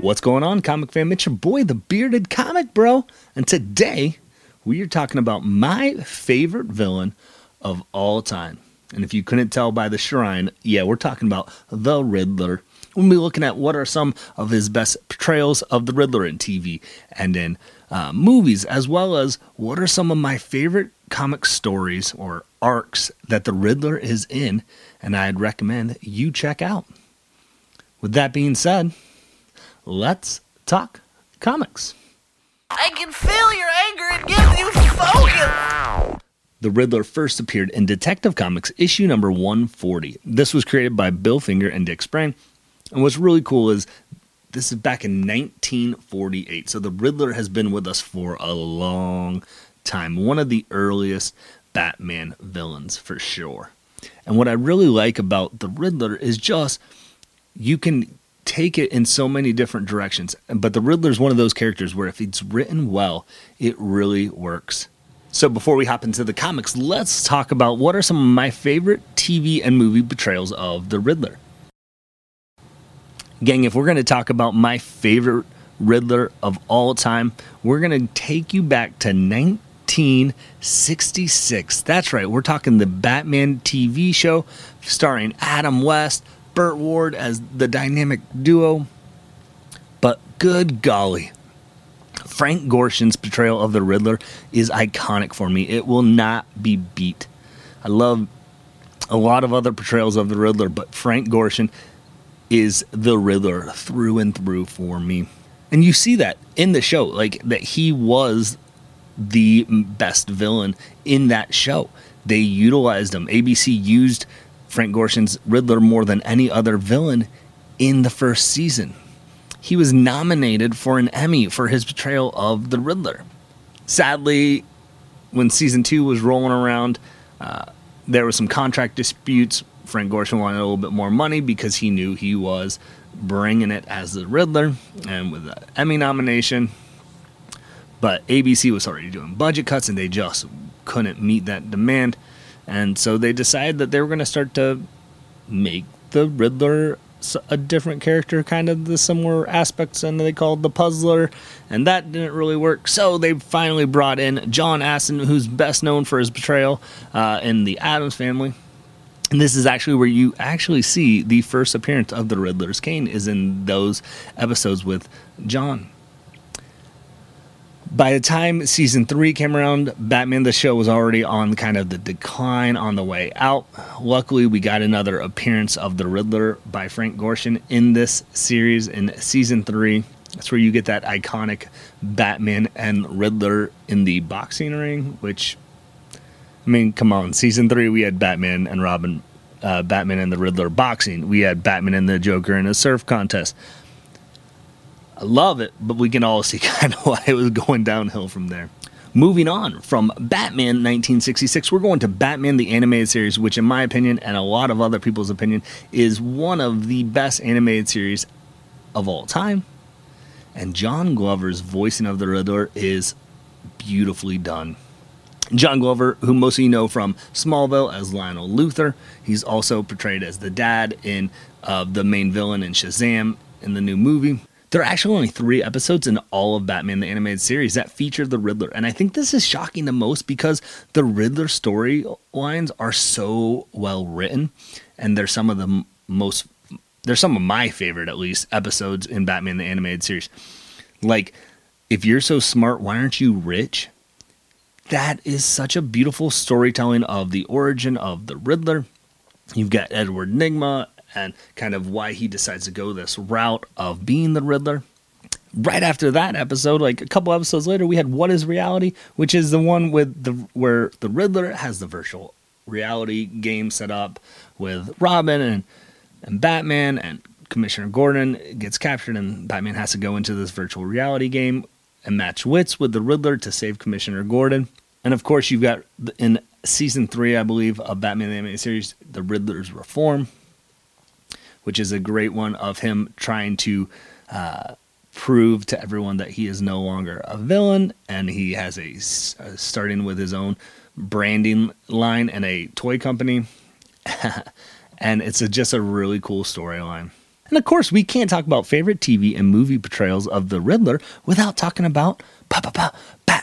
What's going on, comic fam? It's your boy, the bearded comic bro. And today we are talking about my favorite villain of all time. And if you couldn't tell by the shrine, yeah, we're talking about the Riddler. We'll be looking at what are some of his best portrayals of the Riddler in TV and in uh, movies, as well as what are some of my favorite comic stories or arcs that the Riddler is in, and I'd recommend you check out. With that being said, let's talk comics. I can feel your anger. It gives you focus. The Riddler first appeared in Detective Comics issue number 140. This was created by Bill Finger and Dick Sprang. And what's really cool is this is back in 1948. So the Riddler has been with us for a long time. One of the earliest Batman villains for sure. And what I really like about the Riddler is just you can take it in so many different directions. But the Riddler is one of those characters where if it's written well, it really works. So before we hop into the comics, let's talk about what are some of my favorite TV and movie portrayals of the Riddler. Gang, if we're going to talk about my favorite Riddler of all time, we're going to take you back to 1966. That's right, we're talking the Batman TV show starring Adam West, Burt Ward as the dynamic duo. But good golly, Frank Gorshin's portrayal of the Riddler is iconic for me. It will not be beat. I love a lot of other portrayals of the Riddler, but Frank Gorshin is the Riddler through and through for me. And you see that in the show, like that he was the best villain in that show. They utilized him. ABC used Frank Gorshin's Riddler more than any other villain in the first season. He was nominated for an Emmy for his portrayal of the Riddler. Sadly, when season two was rolling around, uh, there were some contract disputes. Frank Gorshin wanted a little bit more money because he knew he was bringing it as the Riddler and with the Emmy nomination. But ABC was already doing budget cuts and they just couldn't meet that demand. And so they decided that they were going to start to make the Riddler a different character, kind of the similar aspects, and they called the Puzzler, and that didn't really work. So they finally brought in John Astin, who's best known for his portrayal uh, in the Addams Family. And this is actually where you actually see the first appearance of the Riddler's cane is in those episodes with John. By the time season three came around, Batman the show was already on kind of the decline on the way out. Luckily, we got another appearance of the Riddler by Frank Gorshin in this series in season three. That's where you get that iconic Batman and Riddler in the boxing ring, which, I mean, come on. Season three, we had Batman and Robin, uh, Batman and the Riddler boxing. We had Batman and the Joker in a surf contest. I love it, but we can all see kind of why it was going downhill from there. Moving on from Batman 1966, we're going to Batman the Animated Series, which, in my opinion, and a lot of other people's opinion, is one of the best animated series of all time. And John Glover's voicing of the Riddler is beautifully done. John Glover, who most of you know from Smallville as Lionel Luthor, he's also portrayed as the dad in uh, the main villain in Shazam in the new movie. There are actually only three episodes in all of Batman the Animated Series that feature the Riddler. And I think this is shocking the most because the Riddler storylines are so well written. And they're some of the most, they're some of my favorite, at least, episodes in Batman the Animated Series. Like, if you're so smart, why aren't you rich? That is such a beautiful storytelling of the origin of the Riddler. You've got Edward Nygma and kind of why he decides to go this route of being the Riddler. Right after that episode, like a couple episodes later, we had What is Reality, which is the one with the where the Riddler has the virtual reality game set up with Robin and and Batman and Commissioner Gordon gets captured and Batman has to go into this virtual reality game and match wits with the Riddler to save Commissioner Gordon. And of course, you've got in season three, I believe, of Batman the Animated Series, the Riddler's Reform, which is a great one of him trying to uh, prove to everyone that he is no longer a villain and he has a uh, starting with his own branding line and a toy company. and it's a, just a really cool storyline. And of course, we can't talk about favorite TV and movie portrayals of the Riddler without talking about pa, pa, pa,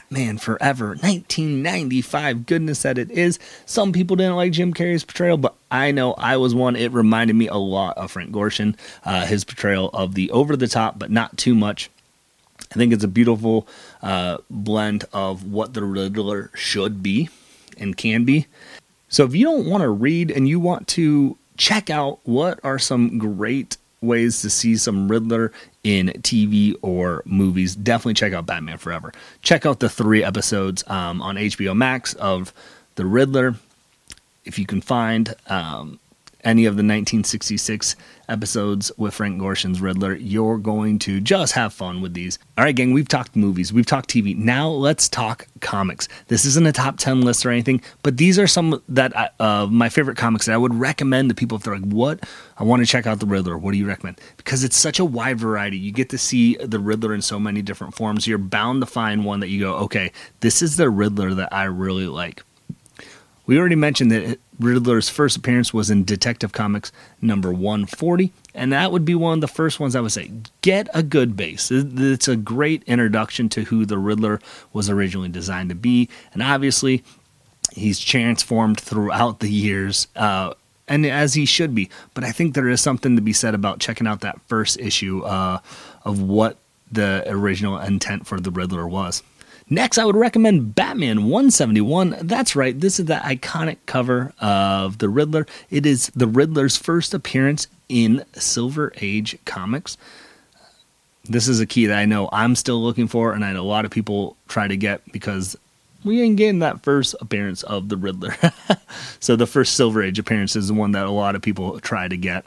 Batman Forever, 1995. Goodness that it is. Some people didn't like Jim Carrey's portrayal, but I know I was one. It reminded me a lot of Frank Gorshin, uh, his portrayal of the over the top, but not too much. I think it's a beautiful uh, blend of what the Riddler should be and can be. So if you don't want to read and you want to check out what are some great ways to see some Riddler in TV or movies, definitely check out Batman Forever. Check out the three episodes um, on HBO Max of the Riddler. If you can find um, any of the 1966 episodes with Frank Gorshin's Riddler, you're going to just have fun with these. All right, gang, we've talked movies, we've talked TV. Now let's talk comics. This isn't a top 10 list or anything, but these are some that uh, my favorite comics that I would recommend to people if they're like, "What? I want to check out the Riddler. What do you recommend?" Because it's such a wide variety. You get to see the Riddler in so many different forms. You're bound to find one that you go, "Okay, this is the Riddler that I really like." We already mentioned that Riddler's first appearance was in Detective Comics number 140, and that would be one of the first ones I would say. Get a good base. It's a great introduction to who the Riddler was originally designed to be, and obviously, he's transformed throughout the years. Uh, and as he should be, but I think there is something to be said about checking out that first issue uh, of what the original intent for the Riddler was. Next, I would recommend Batman 171. That's right, this is the iconic cover of the Riddler. It is the Riddler's first appearance in Silver Age comics. This is a key that I know I'm still looking for, and I know a lot of people try to get because we ain't getting that first appearance of the Riddler. so, the first Silver Age appearance is the one that a lot of people try to get.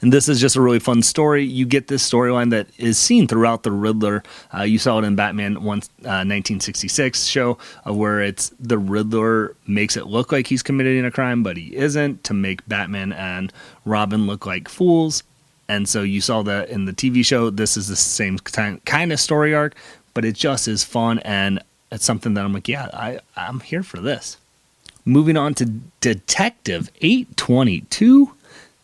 And this is just a really fun story. You get this storyline that is seen throughout the Riddler. Uh, you saw it in Batman one, uh, 1966 show, uh, where it's the Riddler makes it look like he's committing a crime, but he isn't, to make Batman and Robin look like fools. And so you saw that in the TV show. This is the same kind of story arc, but it just is fun and it's something that I'm like, yeah, I, I'm here for this. Moving on to Detective 822.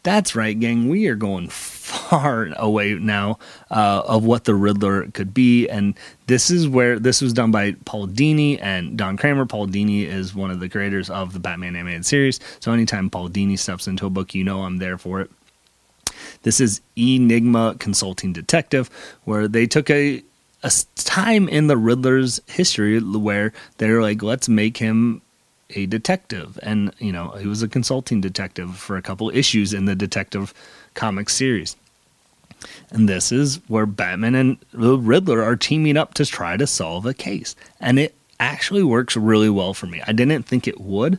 That's right, gang. We are going far away now uh, of what the Riddler could be, and this is where this was done by Paul Dini and Don Kramer. Paul Dini is one of the creators of the Batman animated series, so anytime Paul Dini steps into a book, you know I'm there for it. This is Enigma Consulting Detective, where they took a a time in the Riddler's history where they're like, let's make him a detective, and you know he was a consulting detective for a couple issues in the Detective Comics series. And this is where Batman and the Riddler are teaming up to try to solve a case, and it actually works really well for me. I didn't think it would,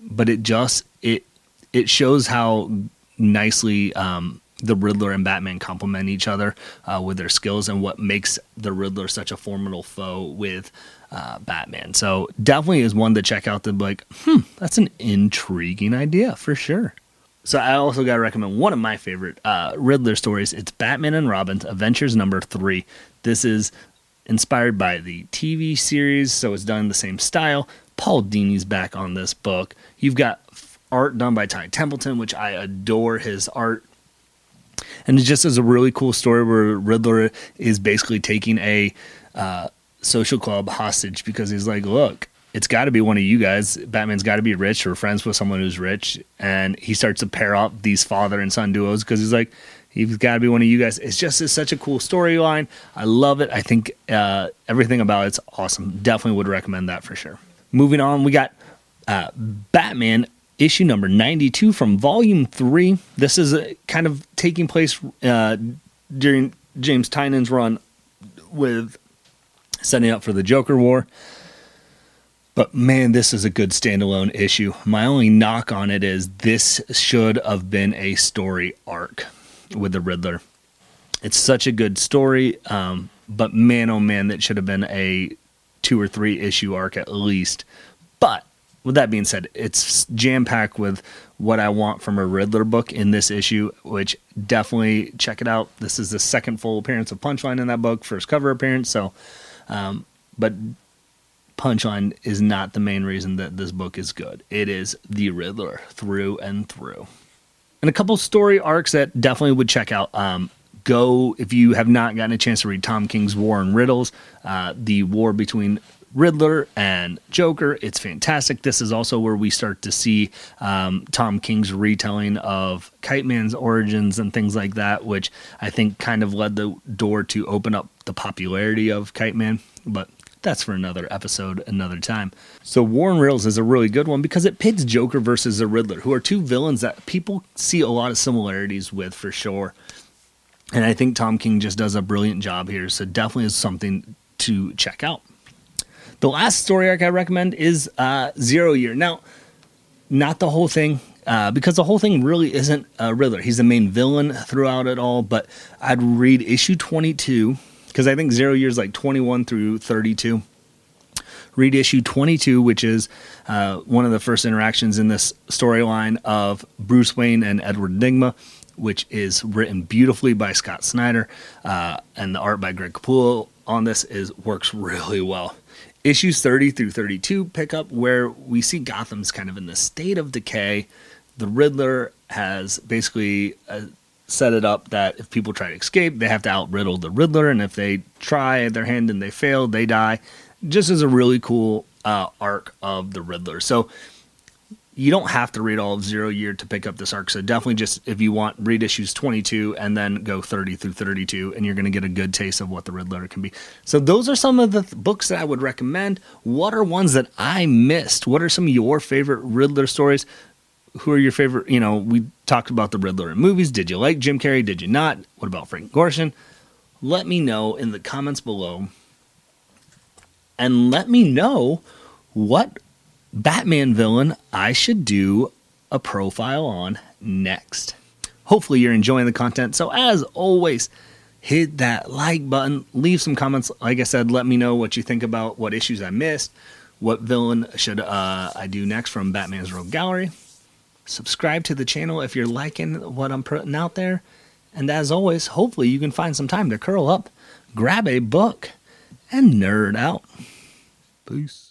but it just it it shows how nicely um, the Riddler and Batman complement each other uh, with their skills and what makes the Riddler such a formidable foe with uh, Batman. So definitely is one to check out. To like, hmm, that's an intriguing idea for sure. So I also got to recommend one of my favorite uh, Riddler stories. It's Batman and Robin's Adventures number three. This is inspired by the TV series, so it's done in the same style. Paul Dini's back on this book. You've got art done by Ty Templeton, which I adore his art. And it just is a really cool story where Riddler is basically taking a uh, social club hostage because he's like, look, it's got to be one of you guys. Batman's got to be rich or friends with someone who's rich. And he starts to pair up these father and son duos because he's like, he's got to be one of you guys. It's just it's such a cool storyline. I love it. I think uh, everything about it's awesome. Definitely would recommend that for sure. Moving on, we got uh, Batman issue number 92 from volume 3. This is uh, kind of taking place uh, during James Tynion's run with setting up for the Joker War. But man, this is a good standalone issue. My only knock on it is this should have been a story arc with the Riddler. It's such a good story, um, but man, oh man, that should have been a two or three issue arc at least. But with that being said, it's jam packed with what I want from a Riddler book in this issue, which definitely check it out. This is the second full appearance of Punchline in that book, first cover appearance. So um, but Punchline is not the main reason that this book is good. It is the Riddler through and through. and a couple story arcs that definitely would check out. Um, go if you have not gotten a chance to read Tom King's War and Riddles, uh, the war between Riddler and Joker. It's fantastic. This is also where we start to see um, Tom King's retelling of Kite Man's origins and things like that, which I think kind of led the door to open up the popularity of Kite Man. But that's for another episode, another time. So War Warren Riddles is a really good one because it pits Joker versus the Riddler, who are two villains that people see a lot of similarities with for sure. And I think Tom King just does a brilliant job here. So definitely is something to check out. The last story arc I recommend is uh, Zero Year. Now, not the whole thing, uh, because the whole thing really isn't a Riddler. He's the main villain throughout it all, but I'd read issue 22, because I think Zero Year is like 21 through 32. Read issue 22, which is uh, one of the first interactions in this storyline of Bruce Wayne and Edward Nygma which is written beautifully by Scott Snyder, uh, and the art by Greg Capullo on this is works really well. Issues 30 through 32 pick up where we see Gotham's kind of in the state of decay. The Riddler has basically uh, set it up that if people try to escape, they have to out riddle the Riddler, and if they try their hand and they fail, they die. Just as a really cool uh, arc of the Riddler. So you don't have to read all of Zero Year to pick up this arc. So definitely just if you want, read issues 22 and then go 30 through 32, and you're going to get a good taste of what the Riddler can be. So those are some of the th- books that I would recommend. What are ones that I missed? What are some of your favorite Riddler stories? Who are your favorite? You know, we talked about the Riddler in movies. Did you like Jim Carrey? Did you not? What about Frank Gorshin? Let me know in the comments below. And let me know what Batman villain I should do a profile on next. Hopefully, you're enjoying the content. So, as always, hit that like button, leave some comments. Like I said, let me know what you think about what issues I missed, what villain should uh, I do next from Batman's Rogue Gallery. Subscribe to the channel if you're liking what I'm putting out there. And as always, hopefully, you can find some time to curl up, grab a book, and nerd out. Peace.